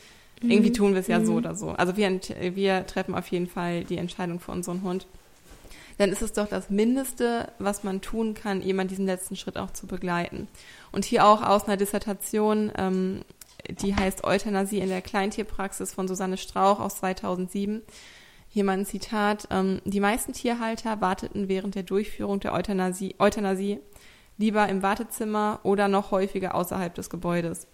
Irgendwie tun wir es ja so oder so. Also wir, wir treffen auf jeden Fall die Entscheidung für unseren Hund. Dann ist es doch das Mindeste, was man tun kann, jemand diesen letzten Schritt auch zu begleiten. Und hier auch aus einer Dissertation, ähm, die heißt Euthanasie in der Kleintierpraxis von Susanne Strauch aus 2007. Hier mal ein Zitat. Ähm, die meisten Tierhalter warteten während der Durchführung der Euthanasie, Euthanasie lieber im Wartezimmer oder noch häufiger außerhalb des Gebäudes.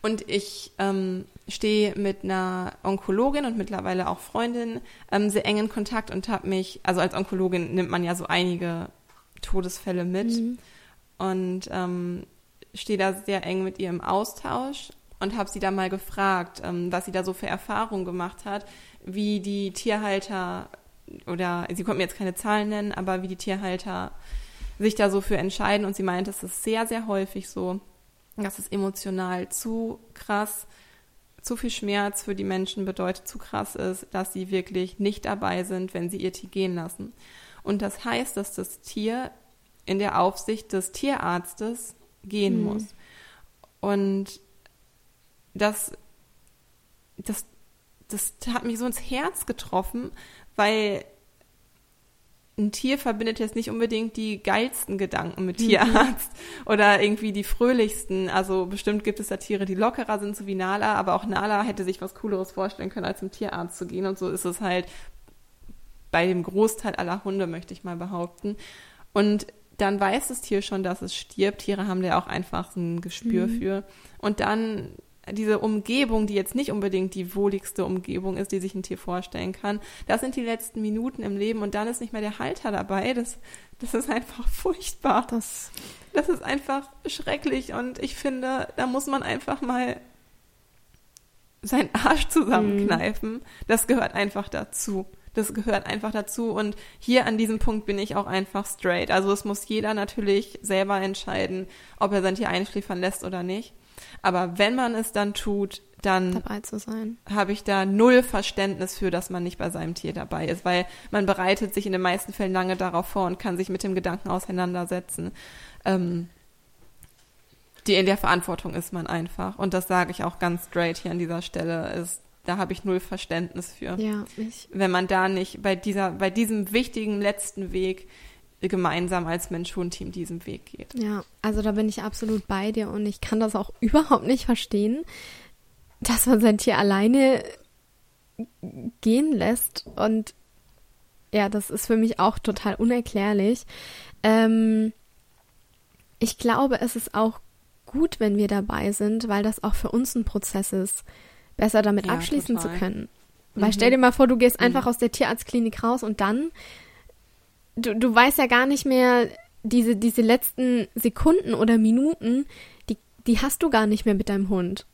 Und ich ähm, stehe mit einer Onkologin und mittlerweile auch Freundin ähm, sehr eng in Kontakt und habe mich, also als Onkologin nimmt man ja so einige Todesfälle mit mhm. und ähm, stehe da sehr eng mit ihr im Austausch und habe sie da mal gefragt, ähm, was sie da so für Erfahrungen gemacht hat, wie die Tierhalter oder sie konnte mir jetzt keine Zahlen nennen, aber wie die Tierhalter sich da so für entscheiden. Und sie meinte, es ist sehr, sehr häufig so, dass es emotional zu krass, zu viel Schmerz für die Menschen bedeutet, zu krass ist, dass sie wirklich nicht dabei sind, wenn sie ihr Tier gehen lassen. Und das heißt, dass das Tier in der Aufsicht des Tierarztes gehen mhm. muss. Und das, das, das hat mich so ins Herz getroffen, weil ein Tier verbindet jetzt nicht unbedingt die geilsten Gedanken mit mhm. Tierarzt mhm. oder irgendwie die fröhlichsten. Also bestimmt gibt es da Tiere, die lockerer sind, so wie Nala, aber auch Nala hätte sich was Cooleres vorstellen können, als zum Tierarzt zu gehen. Und so ist es halt bei dem Großteil aller Hunde, möchte ich mal behaupten. Und dann weiß das Tier schon, dass es stirbt. Tiere haben da auch einfach ein Gespür mhm. für. Und dann diese Umgebung, die jetzt nicht unbedingt die wohligste Umgebung ist, die sich ein Tier vorstellen kann, das sind die letzten Minuten im Leben und dann ist nicht mehr der Halter dabei. Das, das ist einfach furchtbar. Das, das ist einfach schrecklich und ich finde, da muss man einfach mal seinen Arsch zusammenkneifen. Mhm. Das gehört einfach dazu. Das gehört einfach dazu. Und hier an diesem Punkt bin ich auch einfach straight. Also es muss jeder natürlich selber entscheiden, ob er sein Tier einschläfern lässt oder nicht. Aber wenn man es dann tut, dann dabei zu sein, habe ich da null Verständnis für, dass man nicht bei seinem Tier dabei ist, weil man bereitet sich in den meisten Fällen lange darauf vor und kann sich mit dem Gedanken auseinandersetzen. Ähm, die in der Verantwortung ist man einfach. Und das sage ich auch ganz straight hier an dieser Stelle, ist, da habe ich null Verständnis für. Ja, ich. Wenn man da nicht bei dieser, bei diesem wichtigen letzten Weg gemeinsam als Mensch-Hund-Team diesen Weg geht. Ja, also da bin ich absolut bei dir und ich kann das auch überhaupt nicht verstehen, dass man sein Tier alleine gehen lässt und ja, das ist für mich auch total unerklärlich. Ähm, ich glaube, es ist auch gut, wenn wir dabei sind, weil das auch für uns ein Prozess ist, besser damit ja, abschließen total. zu können. Weil mhm. stell dir mal vor, du gehst einfach mhm. aus der Tierarztklinik raus und dann du, du weißt ja gar nicht mehr, diese, diese letzten Sekunden oder Minuten, die, die hast du gar nicht mehr mit deinem Hund.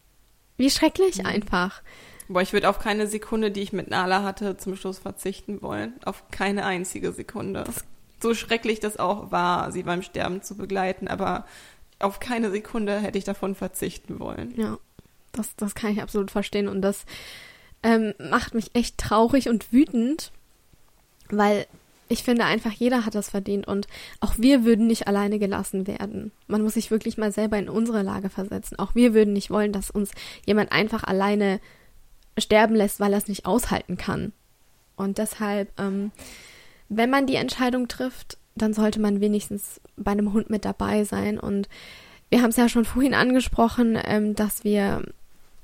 Wie schrecklich mhm. einfach. Boah, ich würde auf keine Sekunde, die ich mit Nala hatte, zum Schluss verzichten wollen. Auf keine einzige Sekunde. so schrecklich das auch war, sie beim Sterben zu begleiten, aber auf keine Sekunde hätte ich davon verzichten wollen. Ja, das, das kann ich absolut verstehen und das ähm, macht mich echt traurig und wütend, weil ich finde einfach, jeder hat das verdient und auch wir würden nicht alleine gelassen werden. Man muss sich wirklich mal selber in unsere Lage versetzen. Auch wir würden nicht wollen, dass uns jemand einfach alleine sterben lässt, weil er es nicht aushalten kann. Und deshalb, ähm, wenn man die Entscheidung trifft, dann sollte man wenigstens bei einem Hund mit dabei sein. Und wir haben es ja schon vorhin angesprochen, ähm, dass wir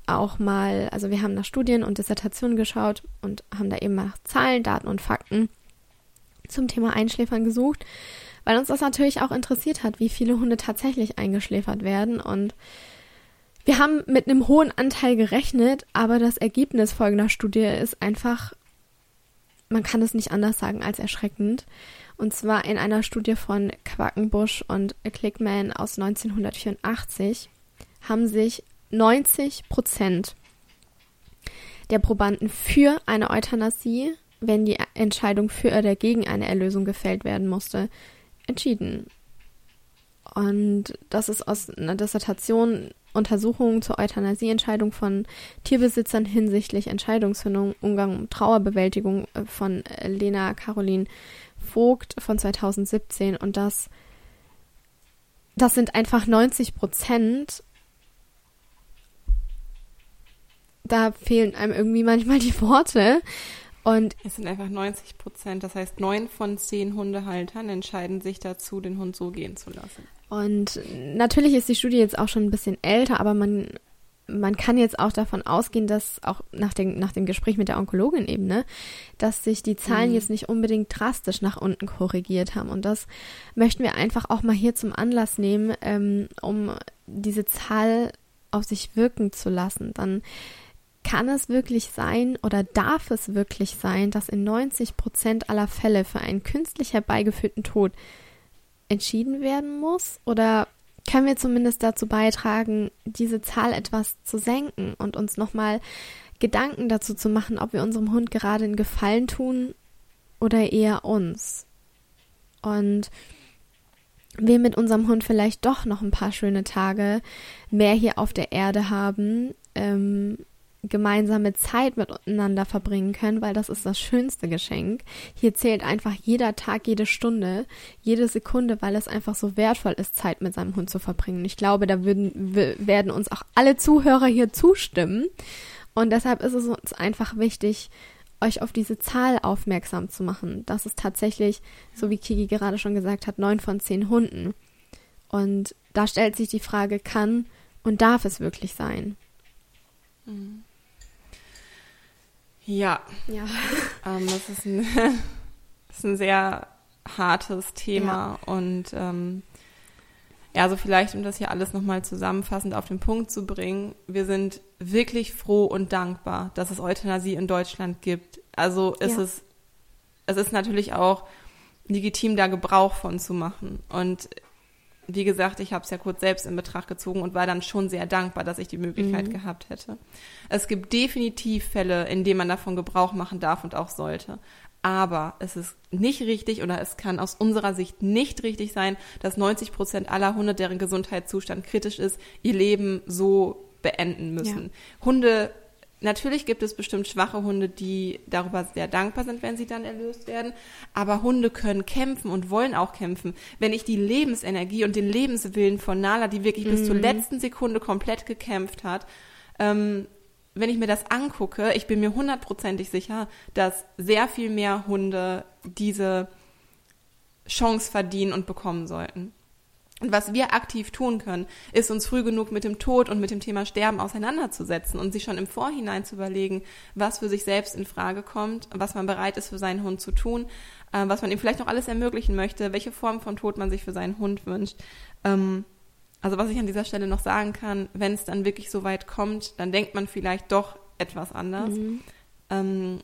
auch mal, also wir haben nach Studien und Dissertationen geschaut und haben da eben nach Zahlen, Daten und Fakten zum Thema Einschläfern gesucht, weil uns das natürlich auch interessiert hat, wie viele Hunde tatsächlich eingeschläfert werden. Und wir haben mit einem hohen Anteil gerechnet, aber das Ergebnis folgender Studie ist einfach, man kann es nicht anders sagen als erschreckend. Und zwar in einer Studie von Quackenbusch und Clickman aus 1984 haben sich 90 Prozent der Probanden für eine Euthanasie wenn die Entscheidung für oder gegen eine Erlösung gefällt werden musste, entschieden. Und das ist aus einer Dissertation Untersuchungen zur Euthanasieentscheidung von Tierbesitzern hinsichtlich Entscheidungsfindung, Umgang und Trauerbewältigung äh, von äh, Lena Caroline Vogt von 2017. Und das, das sind einfach 90 Prozent. Da fehlen einem irgendwie manchmal die Worte. Und es sind einfach 90 Prozent. Das heißt, neun von zehn Hundehaltern entscheiden sich dazu, den Hund so gehen zu lassen. Und natürlich ist die Studie jetzt auch schon ein bisschen älter, aber man, man kann jetzt auch davon ausgehen, dass auch nach dem, nach dem Gespräch mit der Onkologin eben, ne, dass sich die Zahlen mhm. jetzt nicht unbedingt drastisch nach unten korrigiert haben. Und das möchten wir einfach auch mal hier zum Anlass nehmen, ähm, um diese Zahl auf sich wirken zu lassen. Dann kann es wirklich sein oder darf es wirklich sein, dass in 90 Prozent aller Fälle für einen künstlich herbeigeführten Tod entschieden werden muss? Oder können wir zumindest dazu beitragen, diese Zahl etwas zu senken und uns nochmal Gedanken dazu zu machen, ob wir unserem Hund gerade einen Gefallen tun oder eher uns? Und wir mit unserem Hund vielleicht doch noch ein paar schöne Tage mehr hier auf der Erde haben, ähm, gemeinsame Zeit miteinander verbringen können, weil das ist das schönste Geschenk. Hier zählt einfach jeder Tag, jede Stunde, jede Sekunde, weil es einfach so wertvoll ist, Zeit mit seinem Hund zu verbringen. Ich glaube, da würden, werden uns auch alle Zuhörer hier zustimmen. Und deshalb ist es uns einfach wichtig, euch auf diese Zahl aufmerksam zu machen. Das ist tatsächlich, so wie Kiki gerade schon gesagt hat, neun von zehn Hunden. Und da stellt sich die Frage, kann und darf es wirklich sein? Mhm. Ja. Ja. Ähm, das, ist ein, das ist ein sehr hartes Thema ja. und ähm, ja, also vielleicht, um das hier alles nochmal zusammenfassend auf den Punkt zu bringen, wir sind wirklich froh und dankbar, dass es Euthanasie in Deutschland gibt. Also ist ja. es, es ist natürlich auch legitim, da Gebrauch von zu machen. Und wie gesagt, ich habe es ja kurz selbst in Betracht gezogen und war dann schon sehr dankbar, dass ich die Möglichkeit mhm. gehabt hätte. Es gibt definitiv Fälle, in denen man davon Gebrauch machen darf und auch sollte. Aber es ist nicht richtig oder es kann aus unserer Sicht nicht richtig sein, dass 90 Prozent aller Hunde, deren Gesundheitszustand kritisch ist, ihr Leben so beenden müssen. Ja. Hunde Natürlich gibt es bestimmt schwache Hunde, die darüber sehr dankbar sind, wenn sie dann erlöst werden. Aber Hunde können kämpfen und wollen auch kämpfen. Wenn ich die Lebensenergie und den Lebenswillen von Nala, die wirklich mhm. bis zur mhm. letzten Sekunde komplett gekämpft hat, ähm, wenn ich mir das angucke, ich bin mir hundertprozentig sicher, dass sehr viel mehr Hunde diese Chance verdienen und bekommen sollten. Und was wir aktiv tun können, ist uns früh genug mit dem Tod und mit dem Thema Sterben auseinanderzusetzen und sich schon im Vorhinein zu überlegen, was für sich selbst in Frage kommt, was man bereit ist für seinen Hund zu tun, äh, was man ihm vielleicht noch alles ermöglichen möchte, welche Form von Tod man sich für seinen Hund wünscht. Ähm, also was ich an dieser Stelle noch sagen kann, wenn es dann wirklich so weit kommt, dann denkt man vielleicht doch etwas anders. Mhm. Ähm,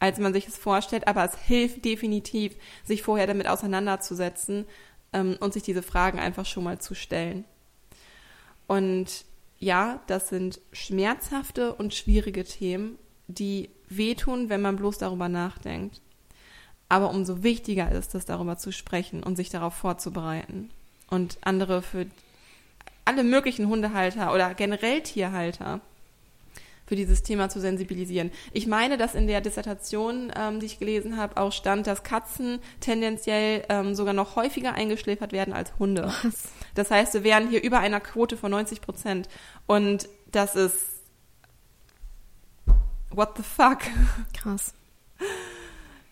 als man sich es vorstellt, aber es hilft definitiv, sich vorher damit auseinanderzusetzen ähm, und sich diese Fragen einfach schon mal zu stellen. Und ja, das sind schmerzhafte und schwierige Themen, die wehtun, wenn man bloß darüber nachdenkt. Aber umso wichtiger ist es, darüber zu sprechen und sich darauf vorzubereiten. Und andere für alle möglichen Hundehalter oder generell Tierhalter für dieses Thema zu sensibilisieren. Ich meine, dass in der Dissertation, ähm, die ich gelesen habe, auch stand, dass Katzen tendenziell ähm, sogar noch häufiger eingeschläfert werden als Hunde. Was? Das heißt, wir wären hier über einer Quote von 90 Prozent. Und das ist what the fuck? Krass.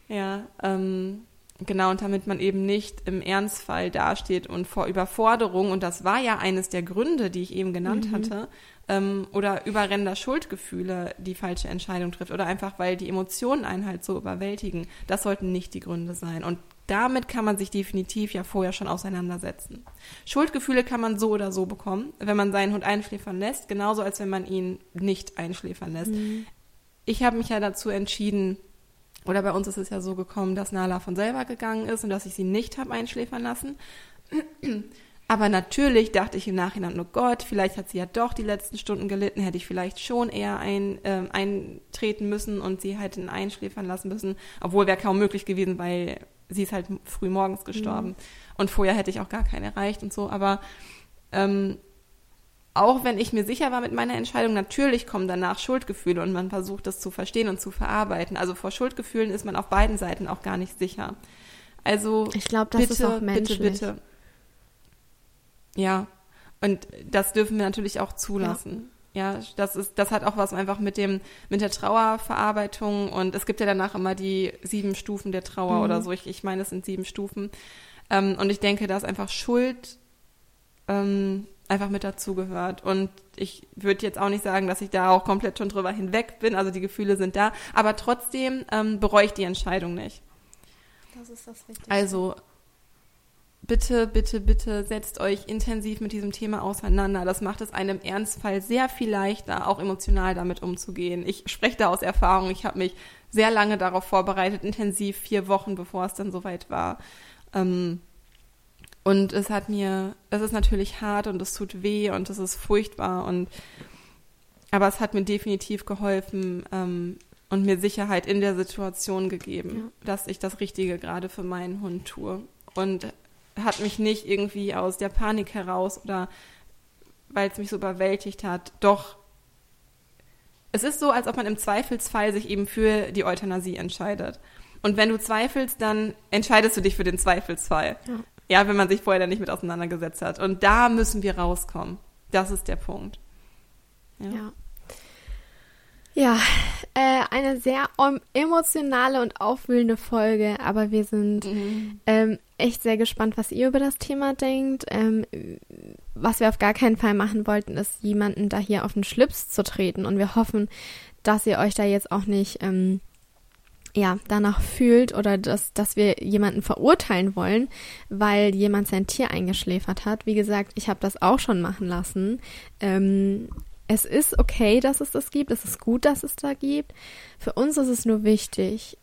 Ja, ähm, Genau, und damit man eben nicht im Ernstfall dasteht und vor Überforderung, und das war ja eines der Gründe, die ich eben genannt mhm. hatte, ähm, oder überrennender Schuldgefühle die falsche Entscheidung trifft, oder einfach, weil die Emotionen einen halt so überwältigen, das sollten nicht die Gründe sein. Und damit kann man sich definitiv ja vorher schon auseinandersetzen. Schuldgefühle kann man so oder so bekommen, wenn man seinen Hund einschläfern lässt, genauso als wenn man ihn nicht einschläfern lässt. Mhm. Ich habe mich ja dazu entschieden, oder bei uns ist es ja so gekommen, dass Nala von selber gegangen ist und dass ich sie nicht habe einschläfern lassen. Aber natürlich dachte ich im Nachhinein, oh Gott, vielleicht hat sie ja doch die letzten Stunden gelitten, hätte ich vielleicht schon eher ein, äh, eintreten müssen und sie hätten einschläfern lassen müssen. Obwohl wäre kaum möglich gewesen, weil sie ist halt früh morgens gestorben. Mhm. Und vorher hätte ich auch gar keine erreicht und so. Aber ähm, auch wenn ich mir sicher war mit meiner Entscheidung, natürlich kommen danach Schuldgefühle und man versucht das zu verstehen und zu verarbeiten. Also vor Schuldgefühlen ist man auf beiden Seiten auch gar nicht sicher. Also ich glaube, das bitte, ist auch menschlich. bitte, bitte. Ja, und das dürfen wir natürlich auch zulassen. Ja, das ist, das hat auch was einfach mit dem, mit der Trauerverarbeitung und es gibt ja danach immer die sieben Stufen der Trauer mhm. oder so. Ich, ich meine, es sind sieben Stufen. Ähm, und ich denke, da ist einfach Schuld ähm, einfach mit dazugehört. Und ich würde jetzt auch nicht sagen, dass ich da auch komplett schon drüber hinweg bin. Also die Gefühle sind da. Aber trotzdem ähm, bereue ich die Entscheidung nicht. Das ist das Wichtigste. Also bitte, bitte, bitte setzt euch intensiv mit diesem Thema auseinander. Das macht es einem Ernstfall sehr viel leichter, auch emotional damit umzugehen. Ich spreche da aus Erfahrung. Ich habe mich sehr lange darauf vorbereitet, intensiv vier Wochen, bevor es dann soweit war. Ähm, und es hat mir, es ist natürlich hart und es tut weh und es ist furchtbar und aber es hat mir definitiv geholfen ähm, und mir Sicherheit in der Situation gegeben, ja. dass ich das Richtige gerade für meinen Hund tue. Und hat mich nicht irgendwie aus der Panik heraus oder weil es mich so überwältigt hat, doch es ist so, als ob man im Zweifelsfall sich eben für die Euthanasie entscheidet. Und wenn du zweifelst, dann entscheidest du dich für den Zweifelsfall. Ja, ja wenn man sich vorher dann nicht mit auseinandergesetzt hat. Und da müssen wir rauskommen. Das ist der Punkt. ja. ja. Ja, äh, eine sehr emotionale und aufwühlende Folge, aber wir sind mhm. ähm, echt sehr gespannt, was ihr über das Thema denkt. Ähm, was wir auf gar keinen Fall machen wollten, ist jemanden da hier auf den Schlips zu treten und wir hoffen, dass ihr euch da jetzt auch nicht ähm, ja, danach fühlt oder dass, dass wir jemanden verurteilen wollen, weil jemand sein Tier eingeschläfert hat. Wie gesagt, ich habe das auch schon machen lassen. Ähm, es ist okay, dass es das gibt. Es ist gut, dass es da gibt. Für uns ist es nur wichtig,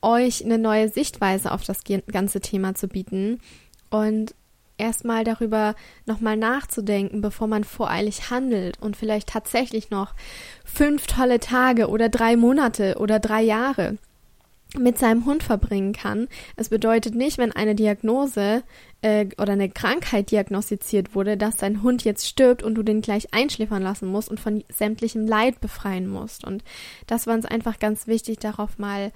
euch eine neue Sichtweise auf das ganze Thema zu bieten und erstmal darüber nochmal nachzudenken, bevor man voreilig handelt und vielleicht tatsächlich noch fünf tolle Tage oder drei Monate oder drei Jahre mit seinem Hund verbringen kann. Es bedeutet nicht, wenn eine Diagnose äh, oder eine Krankheit diagnostiziert wurde, dass dein Hund jetzt stirbt und du den gleich einschläfern lassen musst und von sämtlichem Leid befreien musst. Und das war uns einfach ganz wichtig, darauf mal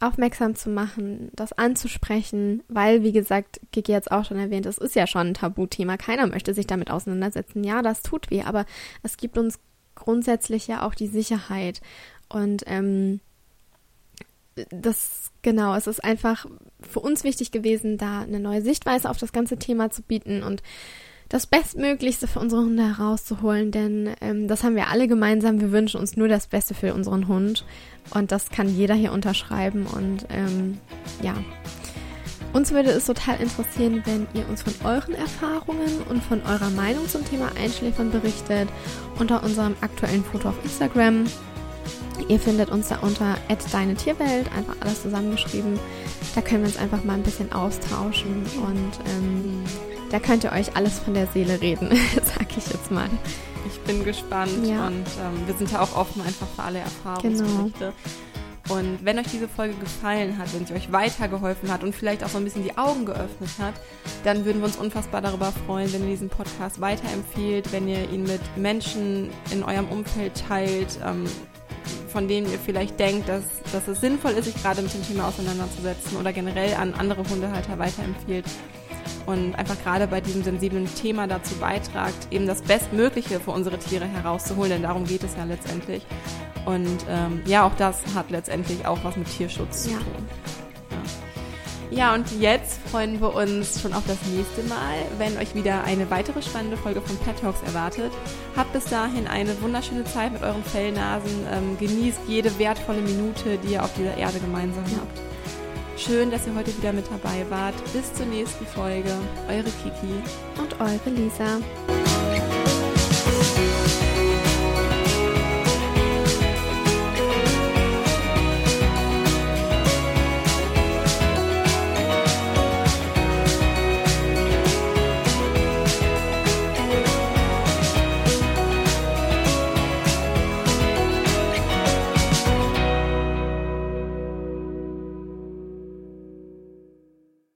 aufmerksam zu machen, das anzusprechen, weil, wie gesagt, Kiki jetzt auch schon erwähnt, es ist ja schon ein Tabuthema. Keiner möchte sich damit auseinandersetzen. Ja, das tut weh, aber es gibt uns grundsätzlich ja auch die Sicherheit. Und ähm, das, genau, es ist einfach für uns wichtig gewesen, da eine neue Sichtweise auf das ganze Thema zu bieten und das Bestmöglichste für unsere Hunde herauszuholen, denn ähm, das haben wir alle gemeinsam. Wir wünschen uns nur das Beste für unseren Hund und das kann jeder hier unterschreiben und ähm, ja. Uns würde es total interessieren, wenn ihr uns von euren Erfahrungen und von eurer Meinung zum Thema Einschläfern berichtet unter unserem aktuellen Foto auf Instagram Ihr findet uns da unter deine Tierwelt, einfach alles zusammengeschrieben. Da können wir uns einfach mal ein bisschen austauschen und ähm, da könnt ihr euch alles von der Seele reden, sag ich jetzt mal. Ich bin gespannt ja. und ähm, wir sind ja auch offen einfach für alle Erfahrungsberichte. Genau. Und wenn euch diese Folge gefallen hat, wenn sie euch weitergeholfen hat und vielleicht auch so ein bisschen die Augen geöffnet hat, dann würden wir uns unfassbar darüber freuen, wenn ihr diesen Podcast weiterempfehlt, wenn ihr ihn mit Menschen in eurem Umfeld teilt, ähm, von denen ihr vielleicht denkt, dass, dass es sinnvoll ist, sich gerade mit dem Thema auseinanderzusetzen oder generell an andere Hundehalter weiterempfiehlt und einfach gerade bei diesem sensiblen Thema dazu beitragt, eben das Bestmögliche für unsere Tiere herauszuholen, denn darum geht es ja letztendlich. Und ähm, ja, auch das hat letztendlich auch was mit Tierschutz ja. zu tun. Ja, und jetzt freuen wir uns schon auf das nächste Mal, wenn euch wieder eine weitere spannende Folge von Pet Talks erwartet. Habt bis dahin eine wunderschöne Zeit mit euren Fellnasen. Ähm, genießt jede wertvolle Minute, die ihr auf dieser Erde gemeinsam habt. Schön, dass ihr heute wieder mit dabei wart. Bis zur nächsten Folge. Eure Kiki und eure Lisa.